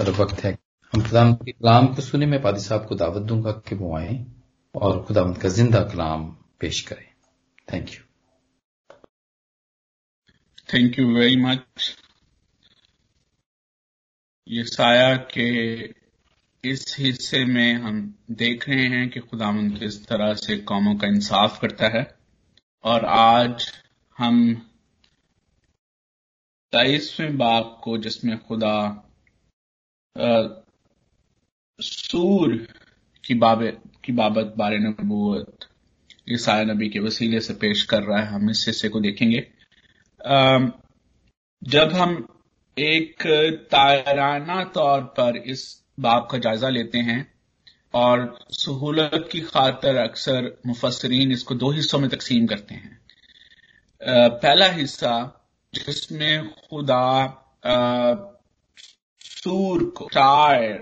और वक्त है। हम खुदा के कलाम को सुने, मैं पादी साहब को दावत दूँगा कि वो आए और खुदा का ज़िंदा कलाम पेश करें। Thank you thank you very much ये साया के इस हिस्से में हम देख रहे हैं कि खुदावन किस तरह से कौमों का इंसाफ करता है। और आज हम तेईसवें बाप को, जिसमें खुदा सूर की बाबत की बाबत बारे नबूत ईसाया नबी के वसीले से पेश कर रहा है, हम इस हिस्से को देखेंगे। जब हम एक ताराना तौर पर इस बाब का जायजा लेते हैं और सहूलत की खातर अक्सर मुफसरीन इसको दो हिस्सों में तकसीम करते हैं। पहला हिस्सा जिसमें खुदा सूर को टायर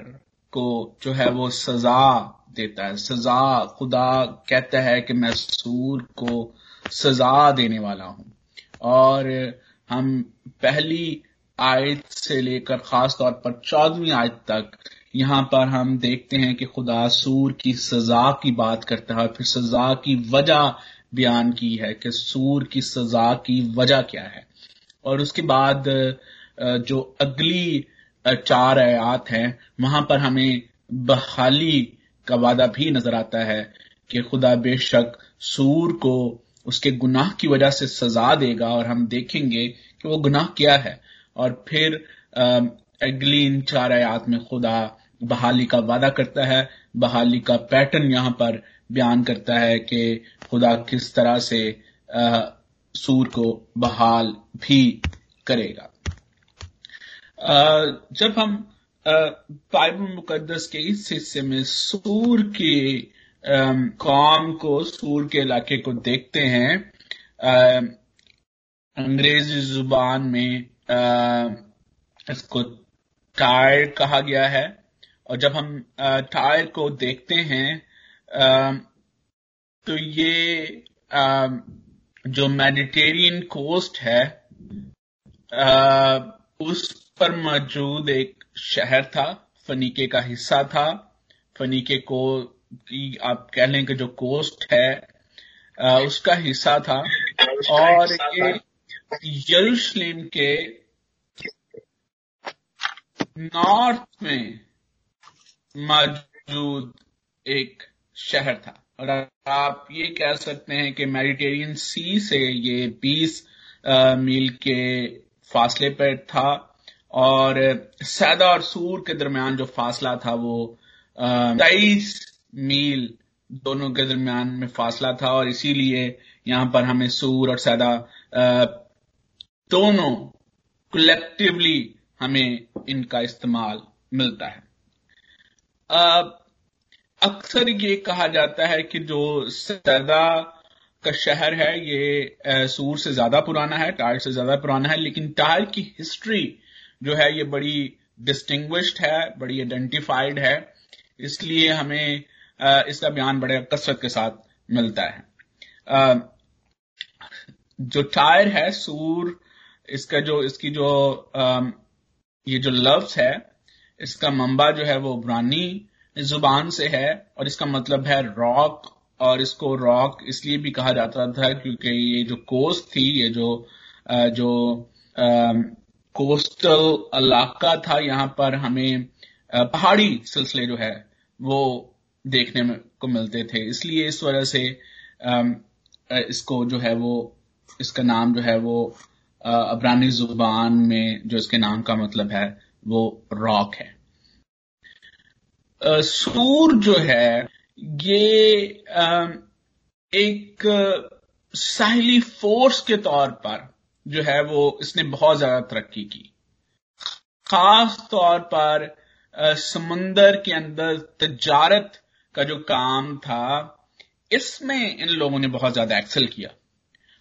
को जो है वो सजा देता है। सजा खुदा कहता है कि मैं सूर को सजा देने वाला हूँ। और हम पहली आयत से लेकर खास तौर पर चौदहवीं आयत तक यहाँ पर हम देखते हैं कि खुदा सूर की सजा की बात करता है फिर सजा की वजह बयान की है कि सूर की सजा की वजह क्या है। और उसके बाद जो अगली चार आयात हैं। वहाँ पर हमें बहाली का वादा भी नज़र आता है कि खुदा बेशक सूर को उसके गुनाह की वजह से सजा देगा और हम देखेंगे कि वो गुनाह क्या है। और फिर अगली इन चार आयात में खुदा बहाली का वादा करता है। बहाली का पैटर्न यहाँ पर बयान करता है कि खुदा किस तरह से सूर को बहाल भी करेगा। जब हम बाइबल मुकदस के इस हिस्से में सूर की कौम को, सूर के इलाके को देखते हैं अंग्रेज़ी ज़ुबान में इसको टायर कहा गया है। और जब हम टायर को देखते हैं तो ये जो मेडिटेरियन कोस्ट है उस पर मौजूद एक शहर था फनीके का हिस्सा था। फनीके को आप कह लें कि जो कोस्ट है उसका हिस्सा था। और ये यरूशलेम के नॉर्थ में मौजूद एक शहर था। और आप ये कह सकते हैं कि मेडिटेरियन सी से ये 20 मील के फासले पर था। और सैदा और सूर के दरमियान जो फासला था वो तेईस मील दोनों के दरमियान में फासला था और इसीलिए यहाँ पर हमें सूर और सैदा दोनों कलेक्टिवली हमें इनका इस्तेमाल मिलता है। अक्सर ये कहा जाता है कि जो सैदा का शहर है, ये सूर से ज़्यादा पुराना है टायर से ज़्यादा पुराना है, लेकिन टायर की हिस्ट्री जो है, ये बड़ी डिस्टिंग्विश्ड है, बड़ी आइडेंटिफाइड है। इसलिए हमें इसका बयान बड़े कसरत के साथ मिलता है। जो टायर है, सूर, इसका जो, इसकी जो ये जो लफ्ज है, इसका मंबा जो है, वो ब्रानी ज़ुबान से है, और इसका मतलब है रॉक, और इसको रॉक इसलिए भी कहा जाता था क्योंकि ये जो कोस्ट थी, ये जो जो कोस्टल इलाका था, यहाँ पर हमें पहाड़ी सिलसिले जो है, वो देखने में, को मिलते थे। इसलिए इस वजह से इसको जो है वो, इसका नाम जो है वो अबरानी ज़ुबान में, जो इसके नाम का मतलब है, वो रॉक है। सूर जो है, ये एक साहली फोर्स के तौर पर जो है वो, इसने बहुत ज़्यादा तरक्की की। खास तौर पर समुंदर के अंदर तजारत का जो काम था, इसमें इन लोगों ने बहुत ज़्यादा एक्सेल किया।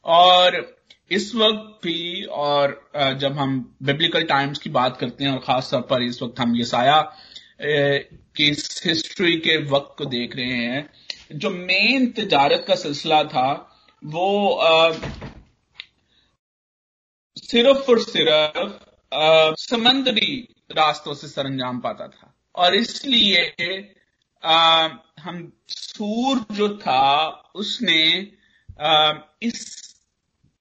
और इस वक्त भी, और जब हम बिब्लिकल टाइम्स की बात करते हैं, और खास तौर पर इस वक्त हम ये साया की हिस्ट्री के वक्त को देख रहे हैं, जो मेन तजारत का सिलसिला था, वो सिर्फ़ और सिर्फ़ समंदरी रास्तों से सरंजाम पाता था। और इसलिए आ, हम सूर जो था उसने आ, इस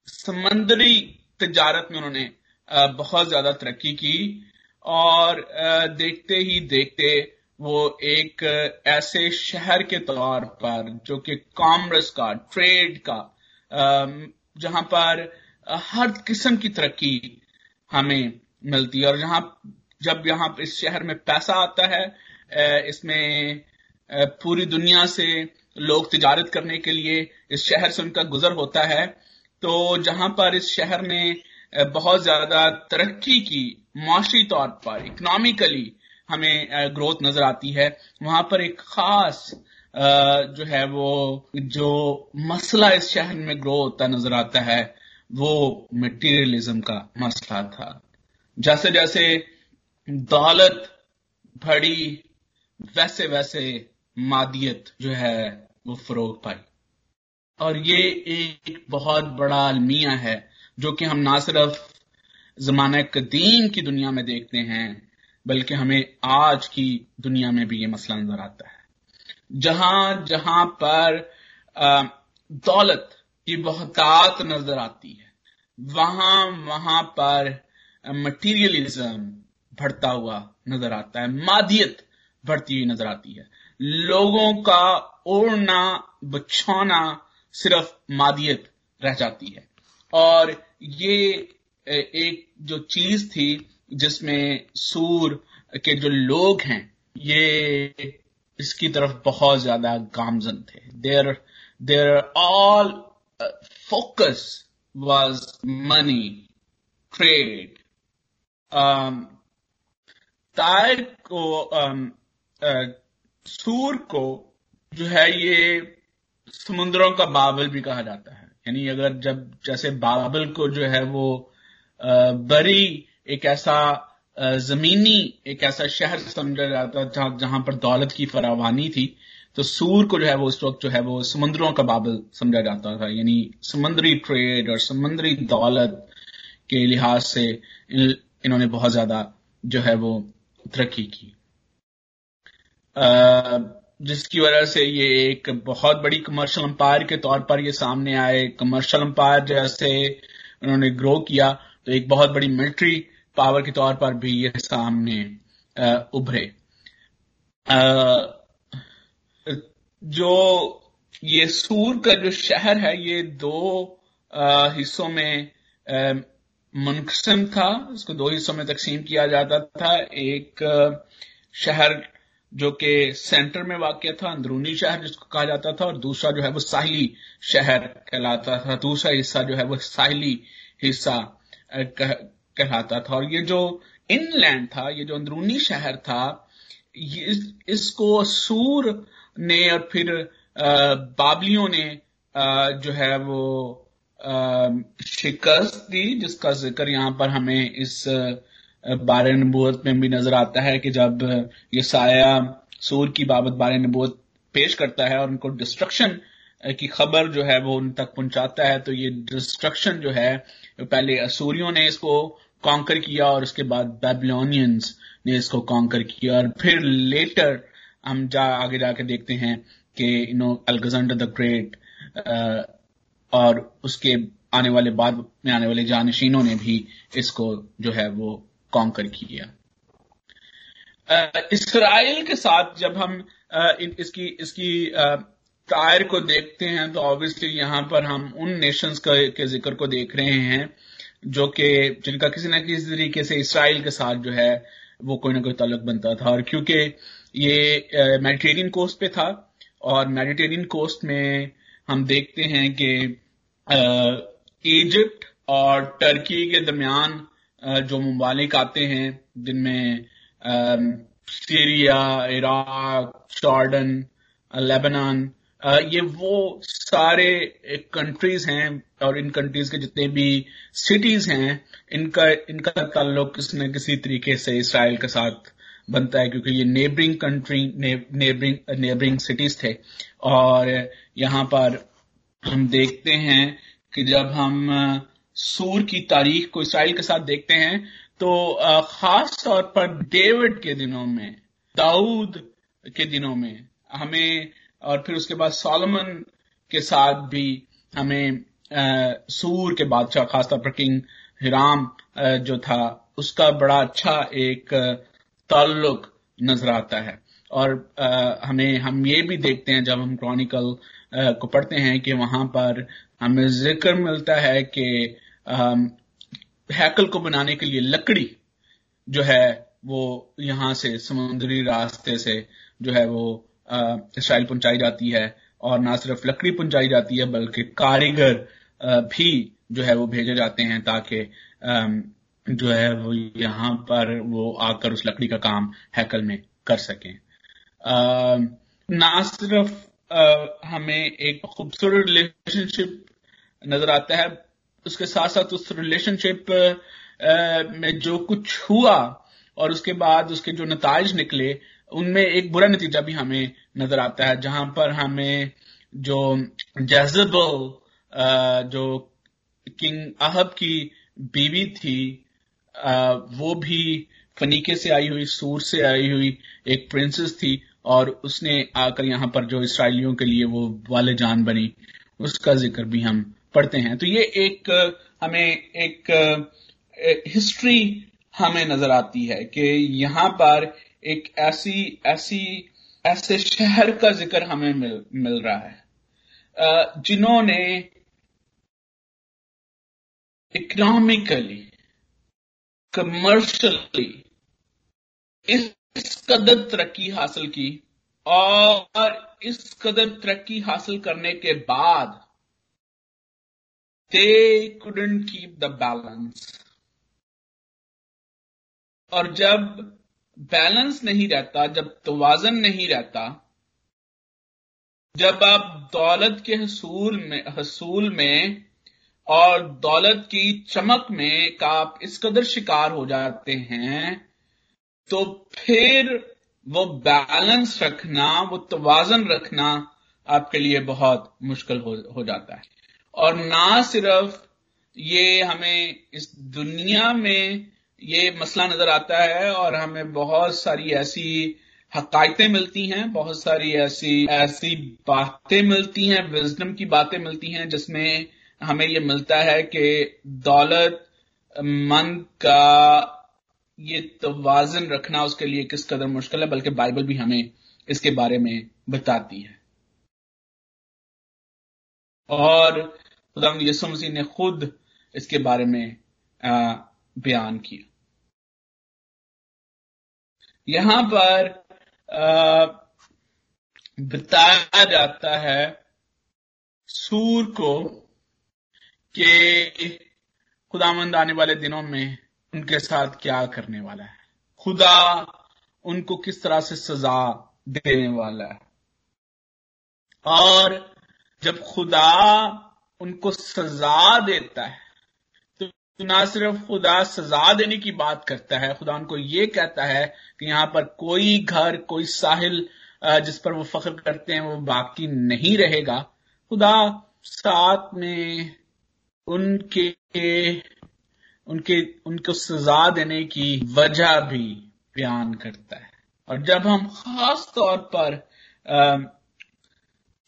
समंदरी तजारत में उन्होंने बहुत ज़्यादा तरक्की की और देखते ही देखते वो एक ऐसे शहर के तौर पर जो कि कॉमर्स का ट्रेड का जहाँ पर हर किस्म की तरक्की हमें मिलती है। और जहाँ, जब यहाँ इस शहर में पैसा आता है इसमें पूरी दुनिया से लोग तिजारत करने के लिए इस शहर से उनका गुजर होता है तो जहाँ पर इस शहर ने बहुत ज़्यादा तरक्की की माशी तौर पर इकोनॉमिकली हमें ग्रोथ नज़र आती है, वहाँ पर एक खास जो है वो, जो मसला इस शहर में ग्रो होता नज़र आता है वो मटीरियलिज्म का मसला था। जैसे जैसे दौलत बढ़ी वैसे वैसे मादियत जो है वो फरोग पाई। और ये एक बहुत बड़ा अलमिया है, जो कि हम ना सिर्फ़ जमाना कदीम की दुनिया में देखते हैं, बल्कि हमें आज की दुनिया में भी ये मसला नज़र आता है। जहाँ जहाँ पर दौलत की बहुतात नज़र आती है। वहाँ वहाँ पर मटीरियलिज्म बढ़ता हुआ नज़र आता है। मादियत बढ़ती हुई नज़र आती है। लोगों का ओढ़ना, बछौना सिर्फ़ मादियत रह जाती है। और ये एक जो चीज़ थी जिसमें सूर के जो लोग हैं, ये इसकी तरफ़ बहुत ज़्यादा गामजन थे। There their all focus was money trade तार को um, uh, सूर को जो है ये समुद्रों का बाबल भी कहा जाता है। यानी अगर जब जैसे बाबल को जो है वो बरी एक ऐसा जमीनी एक ऐसा शहर समझा जाता जहाँ पर दौलत की फरावानी थी तो सूर को जो है वो उस वक्त जो है वो समुद्रों का बाबल समझा जाता था यानी समुद्री ट्रेड और समुद्री दौलत के लिहाज से इन, इन्होंने बहुत ज़्यादा जो है वो तरक्की की। जिसकी वजह से ये एक बहुत बड़ी कमर्शियल अंपायर के तौर पर ये सामने आए। कमर्शियल अंपायर जैसे उन्होंने ग्रो किया तो एक बहुत बड़ी मिलिट्री पावर के तौर पर भी ये सामने उभरे। जो ये सूर का जो शहर है ये दो हिस्सों में मुनकसम था। इसको दो हिस्सों में तकसीम किया जाता था। एक शहर जो कि सेंटर में वाक्य था अंदरूनी शहर जिसको कहा जाता था और दूसरा जो है वो साहिली शहर कहलाता था। दूसरा हिस्सा जो है वो साहिली हिस्सा कहलाता था। और ये जो इनलैंड था ये जो अंदरूनी शहर था इस, इसको सूर ने और फिर बाबलियों ने जो है वो शिकस्त दी, जिसका ज़िक्र यहाँ पर हमें इस बारे नबूत में भी नज़र आता है कि जब ये साया सूर की बाबत बारे नबूत पेश करता है और उनको डिस्ट्रक्शन की खबर जो है वो उन तक पहुंचाता है तो ये डिस्ट्रक्शन जो है, पहले असूरियों ने इसको कॉन्कर किया और उसके बाद बेबलोनियंस ने इसको कॉन्कर किया और फिर लेटर हम जा, आगे जाके देखते हैं कि you know Alexander the Great और उसके आने वाले बाद में आने वाले जानशीनों ने भी इसको जो है वो कॉन्कर किया। इसराइल के साथ जब हम इसकी इसकी टायर को देखते हैं तो ऑब्वियसली यहाँ पर हम उन नेशंस के ज़िक्र को देख रहे हैं, जो कि, जिनका किसी ना किसी तरीके से इसराइल के साथ जो है वो कोई ना कोई तलक बनता था। और क्योंकि ये मेडिटेरियन कोस्ट पे था, और मेडिटेरियन कोस्ट में हम देखते हैं कि इजिप्ट और टर्की के दरमियान जो ममालिक आते हैं, जिनमें सीरिया इराक जॉर्डन लेबनान ये वो सारे कंट्रीज़ हैं, और इन कंट्रीज़ के जितने भी सिटीज़ हैं, इनका इनका ताल्लुक किसी न किसी तरीके से इसराइल के साथ बनता है, क्योंकि ये neighbouring country neighbouring neighbouring cities थे। और यहाँ पर हम देखते हैं कि जब हम सूर की तारीख को इसराइल के साथ देखते हैं तो खास तौर पर डेविड के दिनों में दाऊद के दिनों में हमें, और फिर उसके बाद सोलमन के साथ भी हमें सूर के बादशाह, खासतौर पर किंग हिराम जो था, उसका बड़ा अच्छा एक ताल्लुक नज़र आता है। और हमें, हम ये भी देखते हैं जब हम क्रॉनिकल को पढ़ते हैं कि वहाँ पर हमें ज़िक्र मिलता है कि हैकल को बनाने के लिए लकड़ी जो है, वो यहाँ से समुद्री रास्ते से जो है वो इसराइल पहुंचाई जाती है। और ना सिर्फ़ लकड़ी पहुंचाई जाती है, बल्कि कारीगर भी जो है वो भेजे जाते हैं ताकि जो है वो यहाँ पर वो आकर उस लकड़ी का काम हैकल में कर सकें। ना सिर्फ़ हमें एक खूबसूरत रिलेशनशिप नज़र आता है, उसके साथ साथ उस रिलेशनशिप में जो कुछ हुआ और उसके बाद उसके जो नतज निकले उनमें एक बुरा नतीजा भी हमें नज़र आता है, जहाँ पर हमें जो जैजबल जो किंग अहब की बीवी थी वो भी फनीके से आई हुई, सूर से आई हुई एक प्रिंसेस थी और उसने आकर यहाँ पर जो इसराइलियों के लिए वो वाले जान बनी, उसका ज़िक्र भी हम पढ़ते हैं। तो ये एक, हमें एक हिस्ट्री हमें नज़र आती है कि यहाँ पर एक ऐसी ऐसी, ऐसे शहर का ज़िक्र हमें मिल मिल रहा है। जिन्होंने इकोनॉमिकली कमर्शियली इस कदर तरक्की हासिल की और इस कदर तरक्की हासिल करने के बाद they couldn't keep the balance और जब बैलेंस नहीं रहता जब तोवाजन नहीं रहता जब आप दौलत के हसूल में हसूल में और दौलत की चमक में का आप इस कदर शिकार हो जाते हैं तो फिर वो बैलेंस रखना वो तोवाजन रखना आपके लिए बहुत मुश्किल हो, हो जाता है। और ना सिर्फ़ ये हमें इस दुनिया में ये मसला नज़र आता है और हमें बहुत सारी ऐसी हकायतें मिलती हैं, बहुत सारी ऐसी ऐसी बातें मिलती हैं विजडम की बातें मिलती हैं, जिसमें हमें ये मिलता है कि दौलत मन का ये तोवाजन रखना उसके लिए किस कदर मुश्किल है, बल्कि बाइबल भी हमें इसके बारे में बताती है। और खुदा यसु मसीह ने खुद इसके बारे में बयान किया। यहाँ पर बताया जाता है सूर को कि खुदामंद आने वाले दिनों में उनके साथ क्या करने वाला है। खुदा उनको किस तरह से सजा देने वाला है। और जब खुदा उनको सजा देता है तो ना सिर्फ़ खुदा सजा देने की बात करता है, खुदा उनको ये कहता है कि यहाँ पर कोई घर, कोई साहिल जिस पर वो फख्र करते हैं, वो बाकी नहीं रहेगा। खुदा साथ में उनके उनके, उनको सजा देने की वजह भी बयान करता है। और जब हम खास तौर पर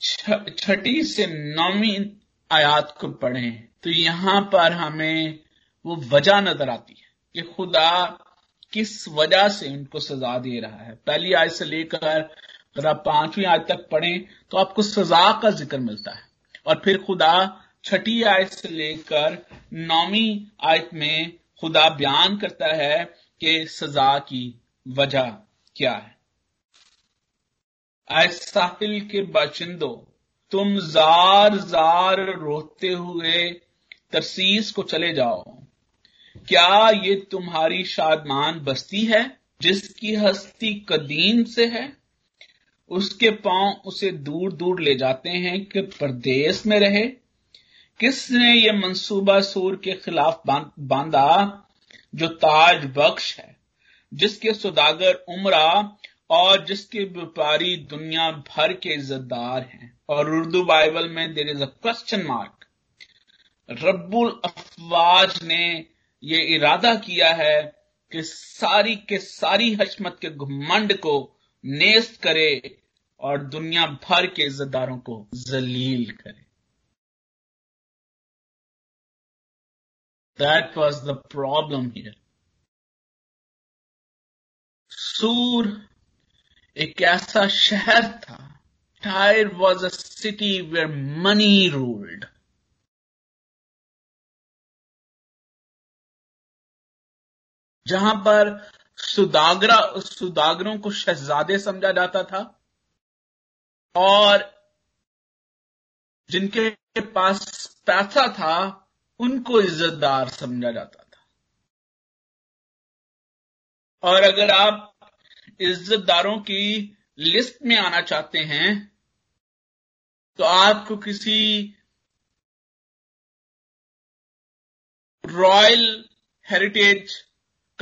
छठी से नौवीं आयात को पढ़ें तो यहाँ पर हमें वो वजह नज़र आती है कि खुदा किस वजह से उनको सजा दे रहा है। पहली आयत से लेकर अगर आप पांचवी आयत तक पढ़ें तो आपको सजा का ज़िक्र मिलता है। और फिर खुदा छठी आयत से लेकर नौवीं आयत में खुदा बयान करता है कि सजा की वजह क्या है। आय साहिल के बाशिंदो, तुम जार जार रोते हुए तरसीस को चले जाओ। क्या ये तुम्हारी शादमान बस्ती है, जिसकी हस्ती कदीम से है? उसके पाँव उसे दूर दूर ले जाते हैं कि परदेश में रहे। किसने ये मंसूबा सूर के खिलाफ बांधा, जो ताज बख्श है, जिसके सौदागर उमरा और जिसके व्यापारी दुनिया भर के इज्जतदार हैं? और उर्दू बाइबल में there is a question mark रब्बुल अफवाज ने ये इरादा किया है कि सारी के सारी हशमत के घमंड को नेस्त करे और दुनिया भर के इज्जतदारों को जलील करे। That was the problem here सूर एक ऐसा शहर था। Tyre was a city where money ruled जहाँ पर सुदागरा, सुदागरों को शहजादे समझा जाता था और जिनके पास पैसा था, उनको इज्जतदार समझा जाता था। और अगर आप इज्जतदारों की लिस्ट में आना चाहते हैं तो आपको किसी रॉयल हेरिटेज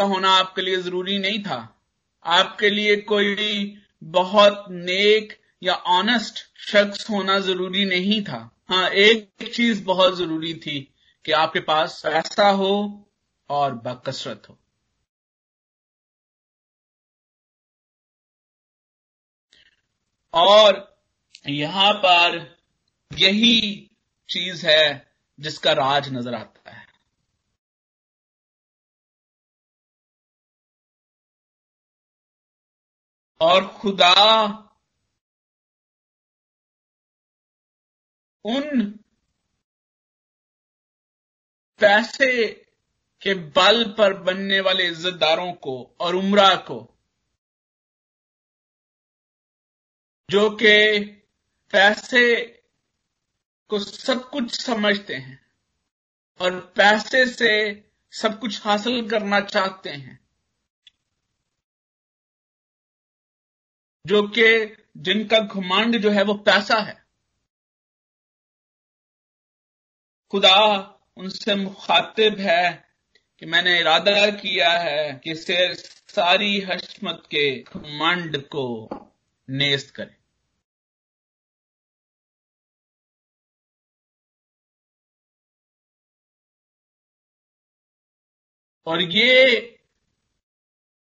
का होना आपके लिए ज़रूरी नहीं था। आपके लिए कोई बहुत नेक या ऑनेस्ट शख्स होना ज़रूरी नहीं था। हाँ एक चीज़ बहुत ज़रूरी थी कि आपके पास पैसा हो और बकसरत हो। और यहाँ पर यही चीज़ है जिसका राज नज़र आता है। और खुदा उन पैसे के बल पर बनने वाले इज्जतदारों को और उमरा को, जो कि पैसे को सब कुछ समझते हैं और पैसे से सब कुछ हासिल करना चाहते हैं। जो कि जिनका घुमांड जो है वो पैसा है। खुदा उनसे मुखातिब है कि मैंने इरादा किया है कि से सारी हशमत के घमंड को नेस्त करें। और ये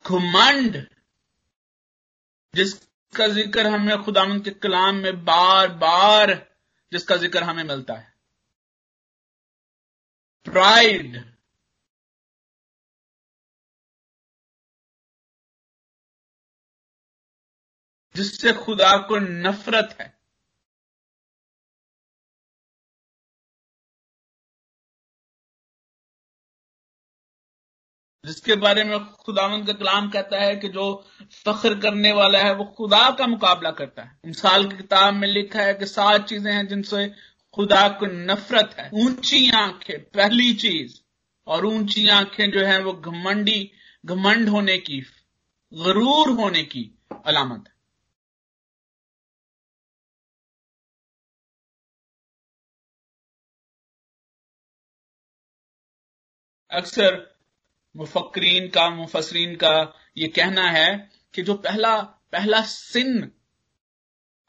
घुमंड जिसका ज़िक्र हमें खुदा के कलाम में बार बार, जिसका ज़िक्र हमें मिलता है। प्राइड जिससे खुदा को नफरत है। जिसके बारे में खुदावन का कलाम कहता है कि जो फख्र करने वाला है, वो खुदा का मुकाबला करता है। मिसाल की किताब में लिखा है कि सात चीज़ें हैं जिनसे खुदा को नफरत है। ऊँची आँखें, पहली चीज़, और ऊँची आँखें जो है वो घमंडी, घमंड होने की, गरूर होने की अलामत है। अक्सर मुफक्रीन का मुफसरीन का ये कहना है कि जो पहला पहला सिन,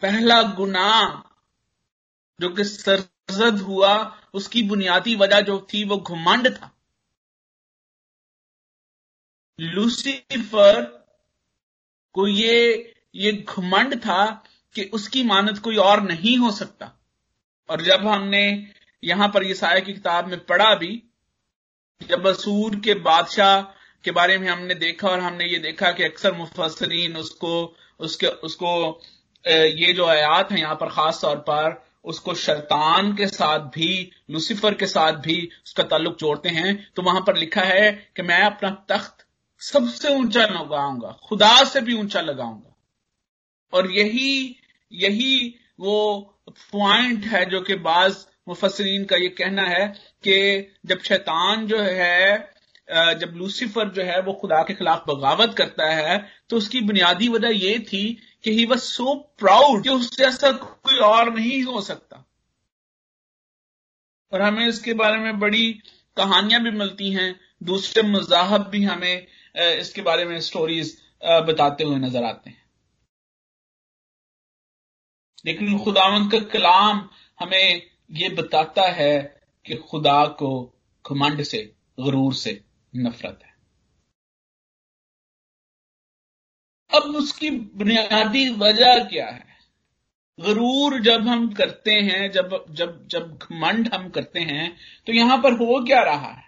पहला गुनाह जो कि सरजद हुआ, उसकी बुनियादी वजह जो थी, वो घुमंड था। लूसीफर को ये ये घुमंड था कि उसकी मानत कोई और नहीं हो सकता। और जब हमने यहाँ पर ये साया की किताब में पढ़ा भी जब असूर के बादशाह के बारे में हमने देखा और हमने ये देखा कि अक्सर मुफसरीन उसको, उसके, उसको ये जो आयात है यहाँ पर खास तौर पर, उसको शैतान के साथ भी, लूसीफर के साथ भी उसका ताल्लुक जोड़ते हैं। तो वहाँ पर लिखा है कि मैं अपना तख्त सबसे ऊँचा लगाऊँगा, खुदा से भी ऊँचा लगाऊँगा। और यही यही वो पॉइंट है जो कि बाज मुफसरीन का ये कहना है कि जब शैतान जो है जब लूसीफर जो है वो खुदा के खिलाफ बगावत करता है तो उसकी बुनियादी वजह ये थी कि ही वॉज़ सो प्राउड कि उससे ऐसा कोई और नहीं हो सकता। और हमें इसके बारे में बड़ी कहानियाँ भी मिलती हैं, दूसरे मजाहब भी हमें इसके बारे में स्टोरीज बताते हुए नज़र आते हैं। लेकिन खुदावंत का कलाम हमें ये बताता है कि खुदा को घमंड से, गरूर से नफरत है। अब उसकी बुनियादी वजह क्या है? गरूर जब हम करते हैं, जब जब जब घमंड हम करते हैं तो यहाँ पर हो क्या रहा है?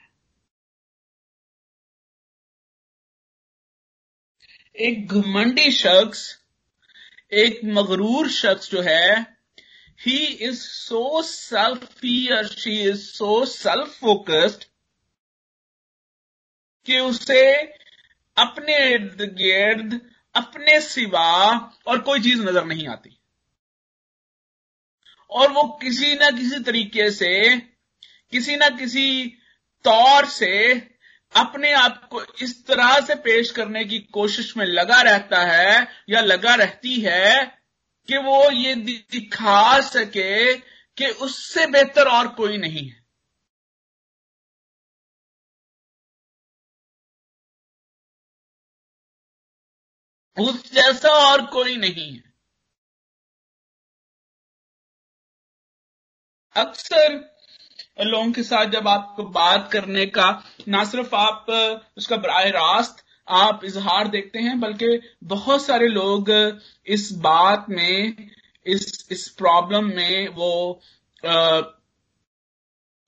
एक घमंडी शख्स, एक मगरूर शख्स जो है ही इज़ सो सेल्फ ही और she is so self focused कि उसे अपने इर्द गिर्द, अपने सिवा और कोई चीज़ नज़र नहीं आती। और वो किसी ना किसी तरीके से, किसी ना किसी तौर से अपने आप को इस तरह से पेश करने की कोशिश में लगा रहता है या लगा रहती है कि वो ये दिखा सके कि उससे बेहतर और कोई नहीं है। उस जैसा और कोई नहीं है। अक्सर लोगों के साथ जब आपको बात करने का, ना सिर्फ़ आप उसका बर रास्त आप इजहार देखते हैं बल्कि बहुत सारे लोग इस बात में इस इस प्रॉब्लम में वो आ,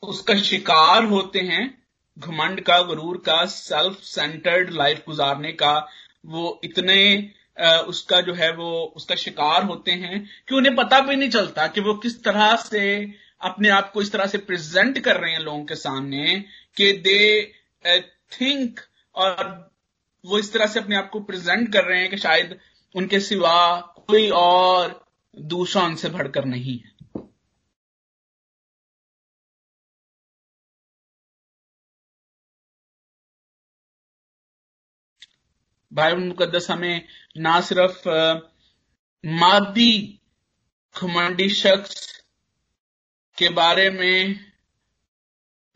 उसका शिकार होते हैं घमंड का गरूर का सेल्फ सेंटर्ड लाइफ गुजारने का वो इतने उसका जो है वो उसका शिकार होते हैं कि उन्हें पता भी नहीं चलता कि वो किस तरह से अपने आप को इस तरह से प्रेजेंट कर रहे हैं लोगों के सामने कि दे थिंक और वो इस तरह से अपने आप को प्रेजेंट कर रहे हैं कि शायद उनके सिवा कोई और दूसरा उनसे बढ़कर नहीं है। भाई मुकदस हमें ना सिर्फ़ मादी घमंडी शख्स के बारे में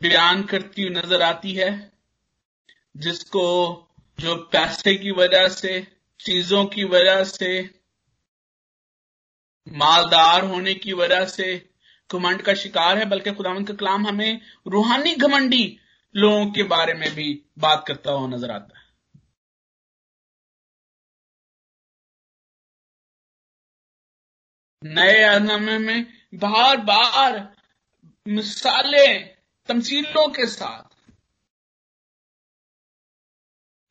बयान करती हुई नज़र आती है, जिसको जो पैसे की वजह से, चीज़ों की वजह से, मालदार होने की वजह से घमंड का शिकार है, बल्कि खुदावंत का कलाम हमें रूहानी घमंडी लोगों के बारे में भी बात करता हुआ नज़र आता है। नए आजनामे में बार बार मिसालें, तमसीलों के साथ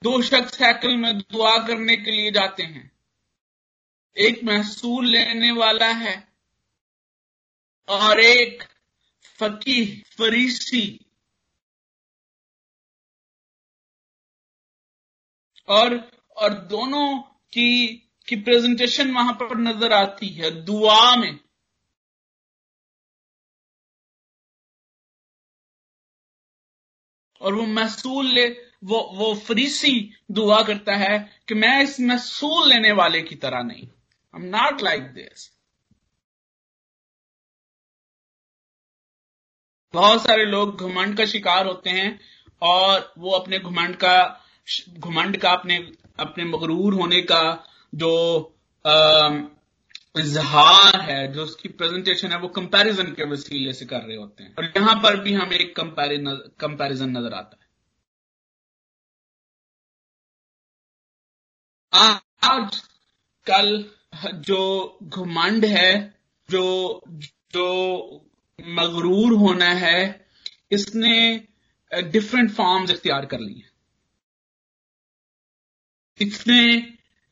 दो शख्स साइकिल में दुआ करने के लिए जाते हैं। एक महसूल लेने वाला है और एक फकी फरीसी। और और दोनों की की प्रेजेंटेशन वहाँ पर नज़र आती है, दुआ में। और वो महसूल ले वो वो फरीसी दुआ करता है कि मैं इस महसूल लेने वाले की तरह नहीं। I am not like this बहुत सारे लोग घुमंड का शिकार होते हैं और वो अपने घुमंड का घुमंड का अपने अपने मगरूर होने का जो इजहार है, जो उसकी प्रेजेंटेशन है, वो कंपैरिजन के वसीले से कर रहे होते हैं। और यहाँ पर भी हमें एक कंपैरिजन नज़र आता है। आज कल जो घुमंड है, जो जो मगरूर होना है, इसने डिफरेंट फॉर्म्स इख्तियार कर ली इसने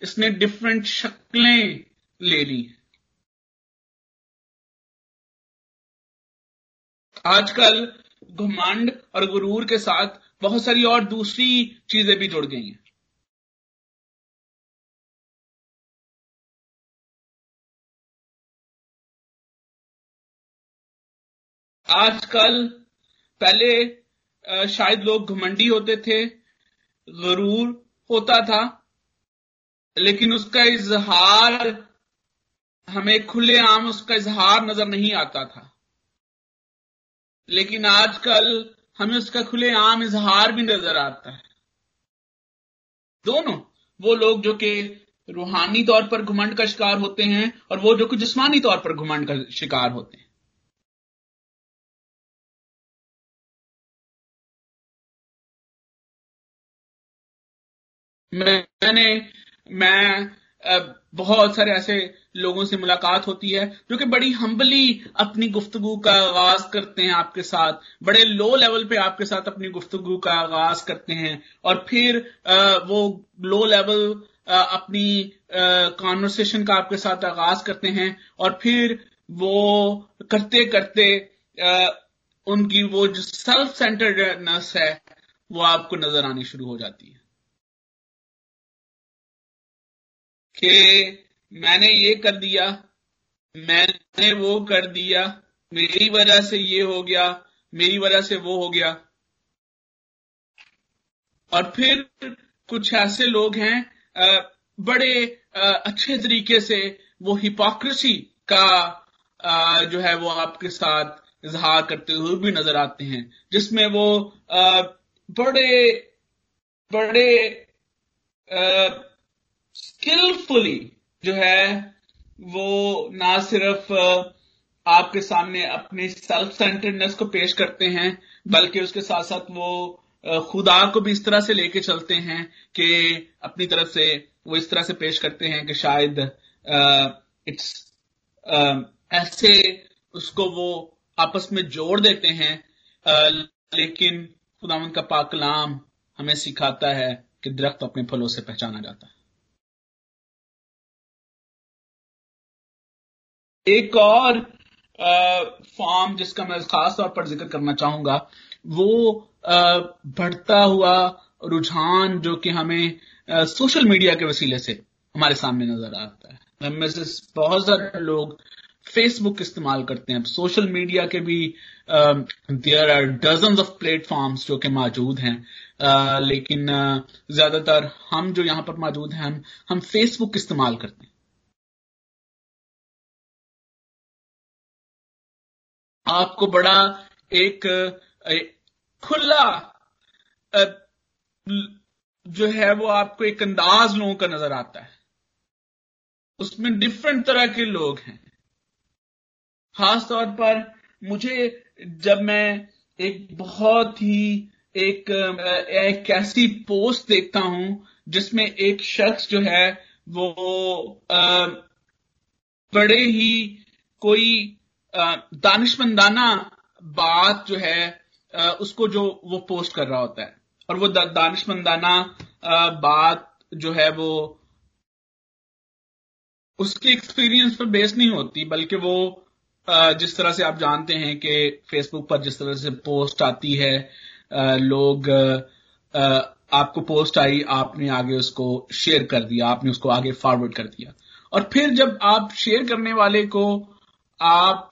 इसने डिफरेंट शक्लें ले ली आजकल घुमंड और गुरूर के साथ बहुत सारी और दूसरी चीज़ें भी जुड़ गई हैं। आजकल पहले शायद लोग घमंडी होते थे गरूर होता था, लेकिन उसका इजहार, हमें खुलेआम उसका इजहार नज़र नहीं आता था। लेकिन आजकल हमें उसका खुलेआम इजहार भी नज़र आता है। दोनों, वो लोग जो कि रूहानी तौर पर घुमंड का शिकार होते हैं और वो जो कि जिस्मानी तौर पर घुमंड का शिकार होते हैं। मैंने, मैं बहुत सारे ऐसे लोगों से मुलाकात होती है, जो कि बड़ी हम्बली अपनी गुफ्तगु का आगाज़ करते हैं आपके साथ। बड़े लो लेवल पे आपके साथ अपनी गुफ्तगु का आगाज़ करते हैं। और फिर वो लो लेवल अपनी कॉन्वर्सेशन का आपके साथ आगाज़ करते हैं। और फिर वो करते करते उनकी वो जो सेल्फ सेंटर्डनेस है, वो आपको नज़र आनी शुरू हो जाती है। कि मैंने ये कर दिया, मैंने वो कर दिया, मेरी वजह से ये हो गया, मेरी वजह से वो हो गया। और फिर कुछ ऐसे लोग हैं बड़े अच्छे तरीके से वो हिपोक्रेसी का जो है वो आपके साथ इजहार करते हुए भी नज़र आते हैं, जिसमें वो बड़े बड़े स्किलफुली जो है वो ना सिर्फ़ आपके सामने अपनी सेल्फ सेंटर्डनेस को पेश करते हैं बल्कि उसके साथ साथ वो खुदा को भी इस तरह से लेके चलते हैं कि अपनी तरफ़ से वो इस तरह से पेश करते हैं कि शायद इट्स ऐसे उसको वो आपस में जोड़ देते हैं आ, लेकिन खुदावन का पाकलाम हमें सिखाता है कि दरख्त अपने फलों से पहचाना जाता है। एक और फॉर्म जिसका मैं खास तौर पर ज़िक्र करना चाहूँगा, वो बढ़ता हुआ रुझान जो कि हमें सोशल मीडिया के वसीले से हमारे सामने नज़र आता है। हमें से बहुत सारे लोग फेसबुक इस्तेमाल करते हैं। सोशल मीडिया के भी there are dozen of platforms जो कि मौजूद हैं। लेकिन ज़्यादातर हम जो यहाँ पर मौजूद हैं, हम हम फेसबुक इस्तेमाल करते हैं। आपको बड़ा एक खुला जो है वो आपको एक अंदाज लोगों का नज़र आता है। उसमें डिफरेंट तरह के लोग हैं। खास तौर पर मुझे जब मैं एक बहुत ही एक एक ऐसी पोस्ट देखता हूँ, जिसमें एक शख्स जो है वो बड़े ही कोई दानिशमंदाना बात जो है उसको जो वो पोस्ट कर रहा होता है। और वो दानिशमंदाना बात जो है वो, उसके एक्सपीरियंस पर बेस नहीं होती, बल्कि वो जिस तरह से आप जानते हैं कि फेसबुक पर जिस तरह से पोस्ट आती है लोग आपको पोस्ट आई, आपने आगे उसको शेयर कर दिया, आपने उसको आगे फॉरवर्ड कर दिया। और फिर जब आप शेयर करने वाले को आप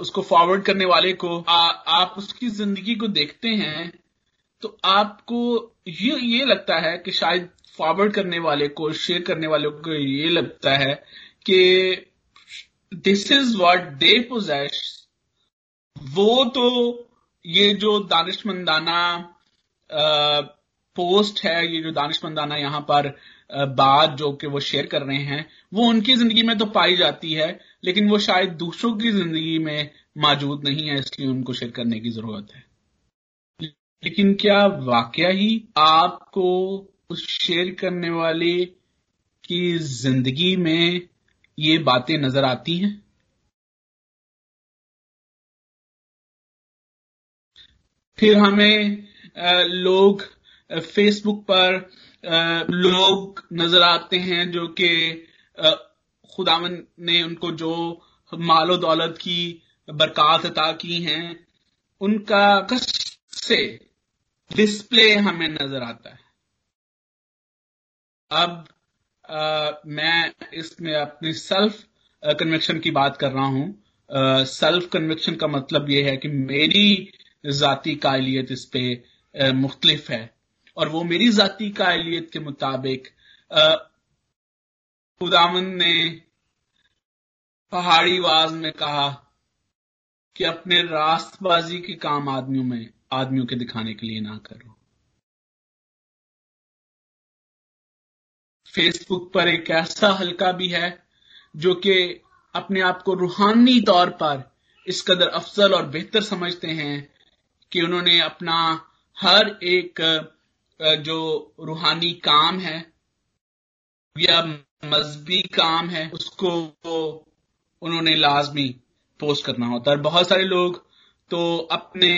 उसको फॉरवर्ड करने वाले को आ, आप उसकी ज़िंदगी को देखते हैं तो आपको ये ये लगता है कि शायद फॉरवर्ड करने वाले को शेयर करने वाले को ये लगता है कि this is what they possess वो तो ये जो दानिशमंदाना पोस्ट है ये जो दानिशमंदाना यहाँ पर बात जो कि वो शेयर कर रहे हैं वो उनकी ज़िंदगी में तो पाई जाती है। लेकिन वो शायद दूसरों की ज़िंदगी में मौजूद नहीं है, इसलिए उनको शेयर करने की ज़रूरत है। लेकिन क्या वाकया ही आपको उस शेयर करने वाले की ज़िंदगी में ये बातें नज़र आती हैं? फिर हमें लोग फेसबुक पर लोग नज़र आते हैं जो कि खुदावन ने उनको जो मालो दौलत की बरकत अता की हैं उनका कस से डिस्प्ले हमें नज़र आता है। अब आ, मैं इसमें अपनी सेल्फ कन्वेक्शन की बात कर रहा हूँ। सेल्फ कन्वेक्शन का मतलब यह है कि मेरी जाति कायलियत इस पे मुख्तलिफ़ है। और वो मेरी जाति कायलियत के मुताबिक खुदावन ने पहाड़ी आवाज़ में कहा कि अपने रास्तबाजी के काम आदमियों में, आदमियों के दिखाने के लिए ना करो। फेसबुक पर एक ऐसा हल्का भी है जो कि अपने आप को रूहानी तौर पर इस कदर अफजल और बेहतर समझते हैं कि उन्होंने अपना हर एक जो रूहानी काम है, या मजहबी काम है उसको उन्होंने लाजमी पोस्ट करना होता है। बहुत सारे लोग तो अपने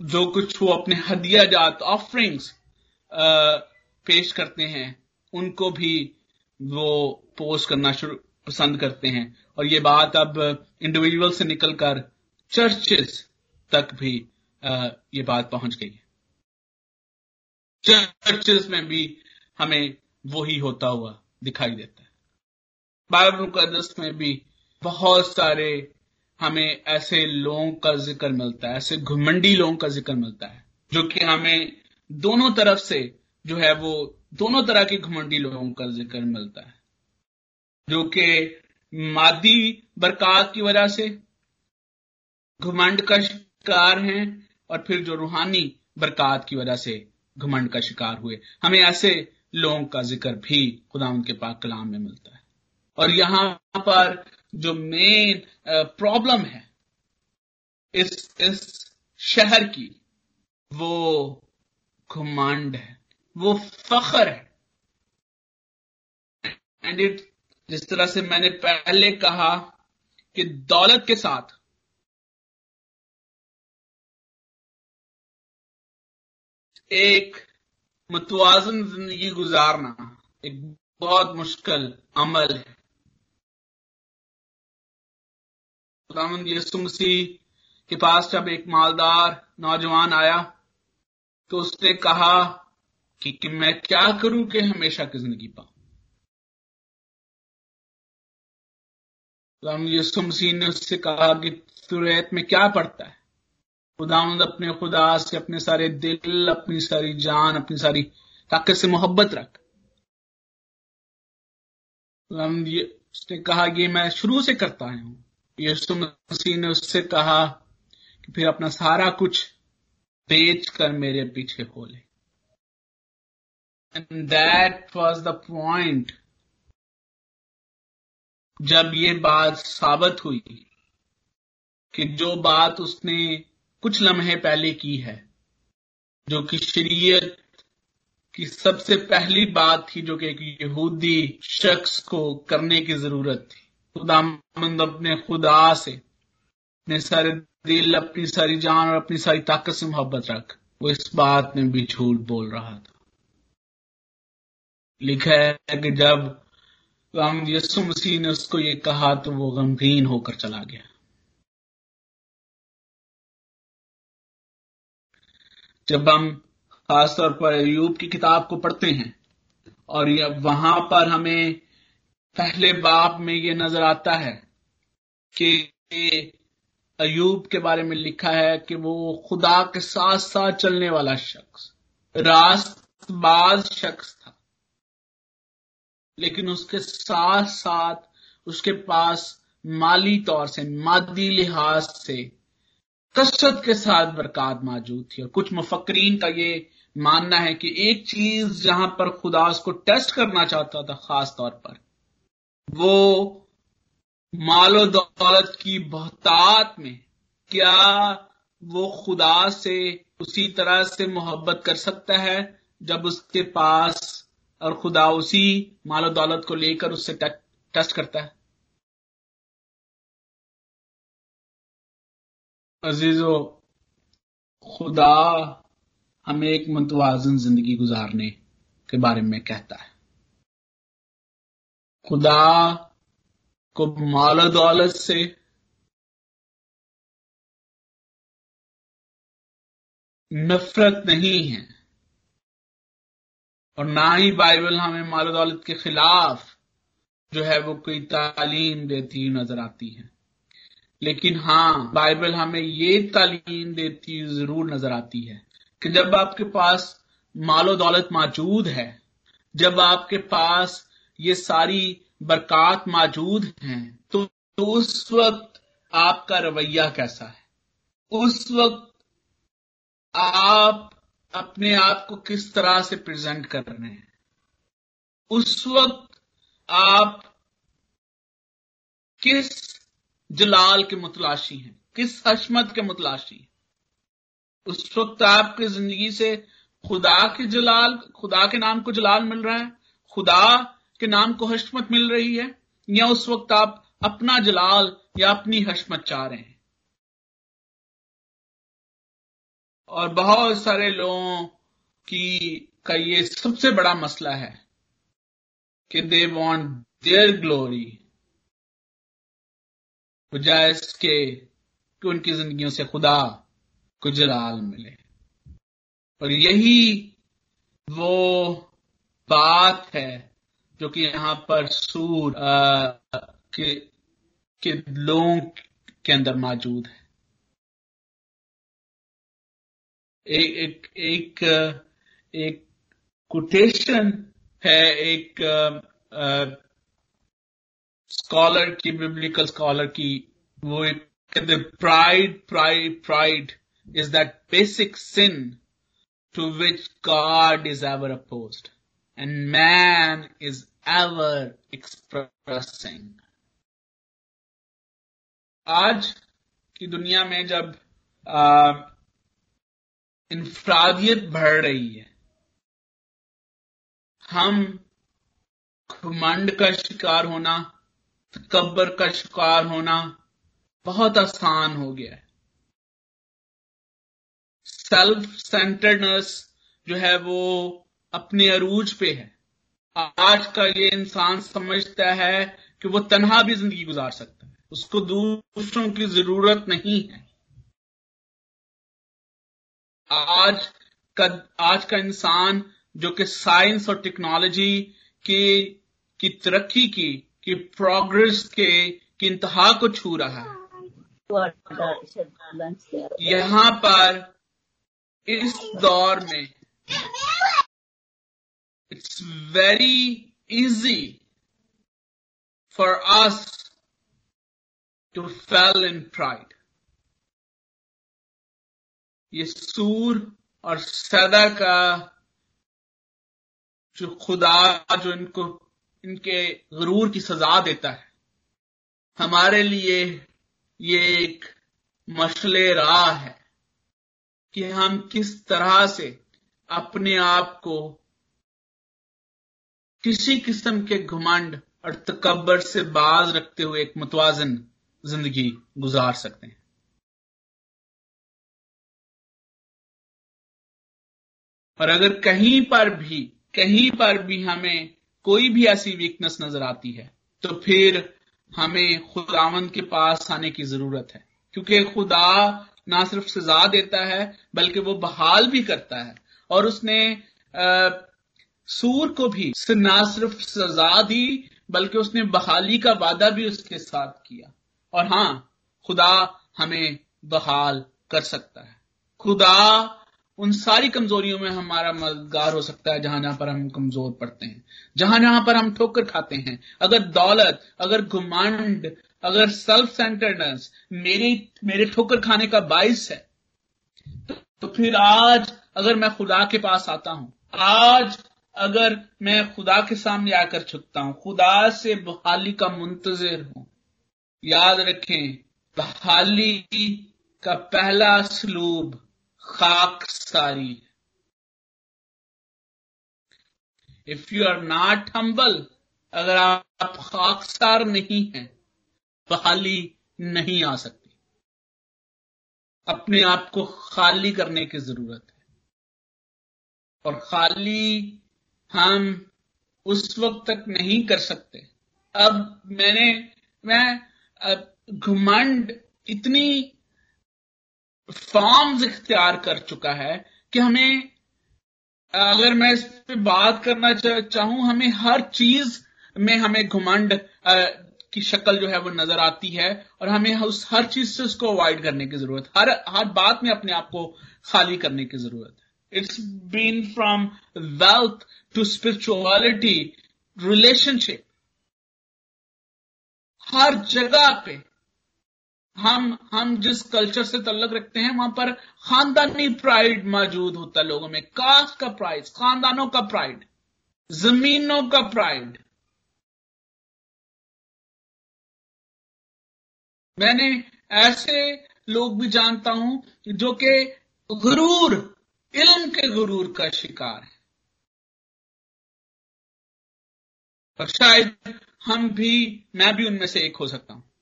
जो कुछ वो अपने हदिया जात ऑफरिंग्स पेश करते हैं उनको भी वो पोस्ट करना शुरू पसंद करते हैं। और ये बात अब इंडिविजुअल से निकलकर चर्चेस तक भी आ, ये बात पहुँच गई है। चर्चेस में भी हमें वही होता हुआ दिखाई देता है। बाइबल मुकदस में भी बहुत सारे हमें ऐसे लोगों का ज़िक्र मिलता है, ऐसे घुमंडी लोगों का ज़िक्र मिलता है, जो कि हमें दोनों तरफ़ से जो है वो दोनों तरह के घुमंडी लोगों का ज़िक्र मिलता है। जो कि मादी बरकत की वजह से घुमंड का शिकार हैं और फिर जो रूहानी बरकत की वजह से घुमंड का शिकार हुए। हमें ऐसे लोगों का ज़िक्र भी खुदा उनके पाक कलाम में मिलता है। और यहाँ पर जो मेन प्रॉब्लम है, इस इस शहर की, वो घुमांड है, वो फखर है। एंड इट जिस तरह से मैंने पहले कहा कि दौलत के साथ एक मतवाजन ज़िंदगी गुजारना एक बहुत मुश्किल अमल है। खुदामंद यसु मसीह के पास जब एक मालदार नौजवान आया तो उसने कहा कि, कि मैं क्या करूँ कि हमेशा की ज़िंदगी पाऊँ? खुदामंद यसु मसीह ने उससे कहा कि तू में क्या पड़ता है? खुदामंद अपने खुदा से अपने सारे दिल, अपनी सारी जान, अपनी सारी ताकत से मोहब्बत रख। उसने कहा ये मैं शुरू से करता हूँ। यीशु मसीह ने उससे कहा कि फिर अपना सारा कुछ बेच कर मेरे पीछे खोले। And that was the point जब ये बात साबित हुई कि जो बात उसने कुछ लम्हे पहले की है, जो कि शरीयत की सबसे पहली बात थी, जो कि एक यहूदी शख्स को करने की ज़रूरत थी। खुदामंद अपने खुदा से अपने सारे दिल, अपनी सारी जान और अपनी सारी ताकत से मोहब्बत रख। वो इस बात में भी झूठ बोल रहा था। लिखा है कि जब यसु मसीह ने उसको ये कहा तो वो गमगीन होकर चला गया। जब हम खासतौर पर अयूब की किताब को पढ़ते हैं और वहाँ पर हमें पहले बाप में ये नज़र आता है कि अयूब के बारे में लिखा है कि वो खुदा के साथ साथ चलने वाला शख्स, रास्तबाज शख्स था। लेकिन उसके साथ साथ उसके पास माली तौर से, मादी लिहाज से कसरत के साथ बरकत मौजूद थी। और कुछ मुफक्रीन का ये मानना है कि एक चीज़ जहाँ पर खुदा उसको टेस्ट करना चाहता था, खास तौर पर, वो मालो दौलत की बहतात में क्या वो खुदा से उसी तरह से मोहब्बत कर सकता है जब उसके पास और खुदा उसी मालो दौलत को लेकर उससे टेस्ट करता है? अजीजो खुदा हमें एक मुतवाजन ज़िंदगी गुजारने के बारे में कहता है। खुदा को माल दौलत से नफरत नहीं है और ना ही बाइबल हमें माल दौलत के खिलाफ जो है वो कोई तालीम देती नज़र आती है। लेकिन हाँ बाइबल हमें ये तालीम देती ज़रूर नज़र आती है कि जब आपके पास मालो दौलत मौजूद है जब आपके पास ये सारी बरकत मौजूद हैं तो, तो उस वक्त आपका रवैया कैसा है? उस वक्त आप अपने आप को किस तरह से प्रेजेंट कर रहे हैं? उस वक्त आप किस जलाल के मुतलाशी हैं, किस हशमत के मुतलाशी हैं। उस वक्त आपकी ज़िंदगी से खुदा के जलाल, खुदा के नाम को जलाल मिल रहा है, खुदा के नाम को हशमत मिल रही है, या उस वक्त आप अपना जलाल या अपनी हशमत चाह रहे हैं। और बहुत सारे लोगों की, का ये सबसे बड़ा मसला है कि दे वांट देयर ग्लोरी बजाय कि उनकी जिंदगियों से खुदा को जलाल मिले। और यही वो बात है जो कि यहाँ पर सूर के, के लोगों के अंदर मौजूद है। एक एक एक एक कोटेशन है एक स्कॉलर की बिब्लिकल स्कॉलर की वो कहते pride pride pride is that basic sin to which God is ever opposed and man is ever expressing आज की दुनिया में जब इंफरादियत बढ़ रही है, हम घमंड का शिकार होना तकबर का शिकार होना बहुत आसान हो गया है। सेल्फ सेंटर्डनेस जो है वो अपने अरूज पे है। आज का ये इंसान समझता है कि वो तनहा भी ज़िंदगी गुजार सकता है। उसको दूसरों की ज़रूरत नहीं है। आज का आज का इंसान जो कि साइंस और टेक्नोलॉजी की की तरक्की की की प्रोग्रेस के की इंतहा को छू रहा। है यहाँ पर इस दौर में it's very easy for us to fail in pride ये सूर और सदा का जो खुदा जो इनको इनके गरूर की सजा देता है। हमारे लिए ये एक मशले राह है कि हम किस तरह से अपने आप को किसी किस्म के घुमंड और तकबर से बाज रखते हुए एक मुतवाजन ज़िंदगी गुजार सकते हैं। और अगर कहीं पर भी, कहीं पर भी हमें कोई भी ऐसी वीकनेस नज़र आती है तो फिर हमें खुदावन के पास आने की ज़रूरत है। क्योंकि खुदा ना सिर्फ़ सजा देता है बल्कि वो बहाल भी करता है। और उसने आ, सूर को भी ना सिर्फ़ सजा दी बल्कि उसने बहाली का वादा भी उसके साथ किया। और हाँ खुदा हमें बहाल कर सकता है। खुदा उन सारी कमजोरियों में हमारा मददगार हो सकता है जहाँ जहाँ पर हम कमज़ोर पड़ते हैं। जहाँ जहाँ पर हम ठोकर खाते हैं। अगर दौलत अगर घुमांड अगर सेल्फ सेंटरनेस मेरे मेरे ठोकर खाने का बाइस है तो, तो फिर आज अगर मैं खुदा के पास आता हूँ आज अगर मैं खुदा के सामने आकर छुकता हूँ खुदा से बहाली का मुंतजर हूँ याद रखें बहाली का पहला सलूब खाक सारी। If you are not humble अगर आप खाकसार नहीं हैं बहाली नहीं आ सकती। अपने आप को खाली करने की ज़रूरत है। और खाली हम उस वक्त तक नहीं कर सकते। अब मैंने, मैं घुमंड इतनी फॉर्म्स इख्तियार कर चुका है कि हमें, अगर मैं इस पे बात करना चाहूँ, हमें हर चीज़ में हमें घुमंड की शक्ल जो है वो नज़र आती है और हमें उस हर चीज़ से उसको अवॉइड करने की ज़रूरत, हर हर बात में अपने आप को खाली करने की ज़रूरत है। It's been from wealth to spirituality relationship हर जगह पे हम हम जिस कल्चर से तल्लक रखते हैं, वहाँ पर खानदानी प्राइड मौजूद होता है लोगों में। कास्ट का प्राइड खानदानों का प्राइड जमीनों का प्राइड मैंने ऐसे लोग भी जानता हूँ जो कि गुरूर, इल्म के गुरूर का शिकार है। और शायद हम भी, मैं भी उनमें से एक हो सकता हूँ।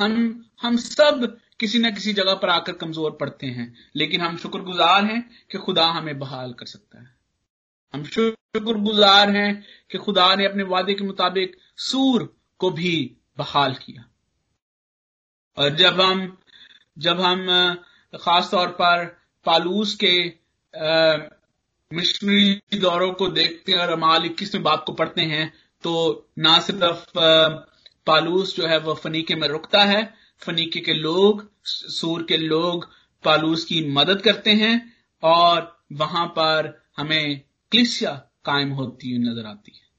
हम हम सब किसी न किसी जगह पर आकर कमज़ोर पड़ते हैं, लेकिन हम शुक्रगुजार हैं कि खुदा हमें बहाल कर सकता है। हम शुक्रगुजार हैं कि खुदा ने अपने वादे के मुताबिक सूर को भी बहाल किया। और जब हम जब हम खास तौर पर पालूस के मिशनरी दौरों को देखते हैं और अमाल इक्कीस में बाप को पढ़ते हैं तो ना सिर्फ़ पालूस जो है वह फनीके में रुकता है। फनीके के लोग, सूर के लोग पालूस की मदद करते हैं और वहाँ पर हमें क्लिसिया कायम होती हुई नज़र आती है।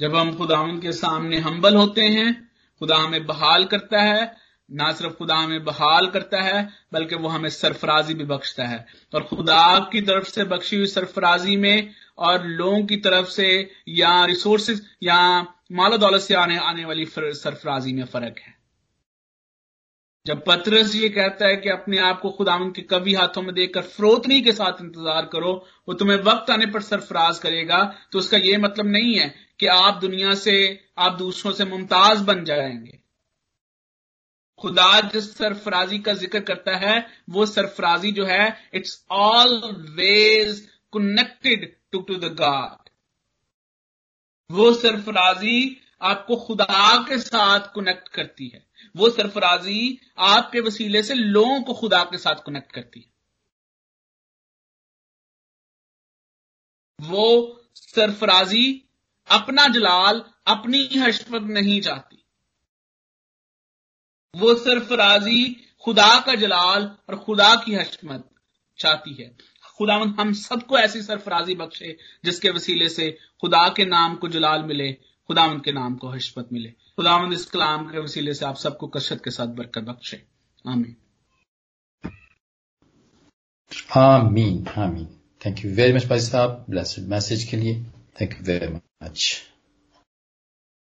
जब हम खुदावन के सामने हम्बल होते हैं, खुदा हमें बहाल करता है, ना सिर्फ़ खुदा हमें बहाल करता है, बल्कि वो हमें सरफराजी भी बख्शता है। और खुदा की तरफ़ से बख्शी हुई सरफराजी में और लोगों की तरफ़ से या रिसोर्सेज या माला दौलत से आने आने वाली सरफराजी में फ़र्क है। जब पत्रस ये कहता है कि अपने आप को खुदावन के कवि हाथों में देखकर फ्रोतनी के साथ इंतज़ार करो, वो तुम्हें वक्त आने पर सरफराज करेगा तो उसका ये मतलब नहीं है कि आप दुनिया से, आप दूसरों से मुमताज़ बन जाएँगे। खुदा जिस सरफराजी का ज़िक्र करता है, वो सरफराजी जो है it's always connected to to the God वो सरफराजी आपको खुदा के साथ कनेक्ट करती है। वो सरफराजी आपके वसीले से लोगों को खुदा के साथ कनेक्ट करती है। वो सरफराजी अपना जलाल अपनी हशमत नहीं चाहती वो सरफराजी खुदा का जलाल और खुदा की हशमत चाहती है। खुदावंद, हम सबको ऐसी सरफराजी बख्शे, जिसके वसीले से खुदा के नाम को जलाल मिले, खुदावंद के नाम को हशमत मिले। खुदावंद, इस कलाम के वसीले से आप सबको कशत के साथ बरकत बख्शे। आमीन। आमीन आमीन। थैंक यू वेरी मच भाई साहब। ब्लेसड मैसेज के लिए। Thank you very much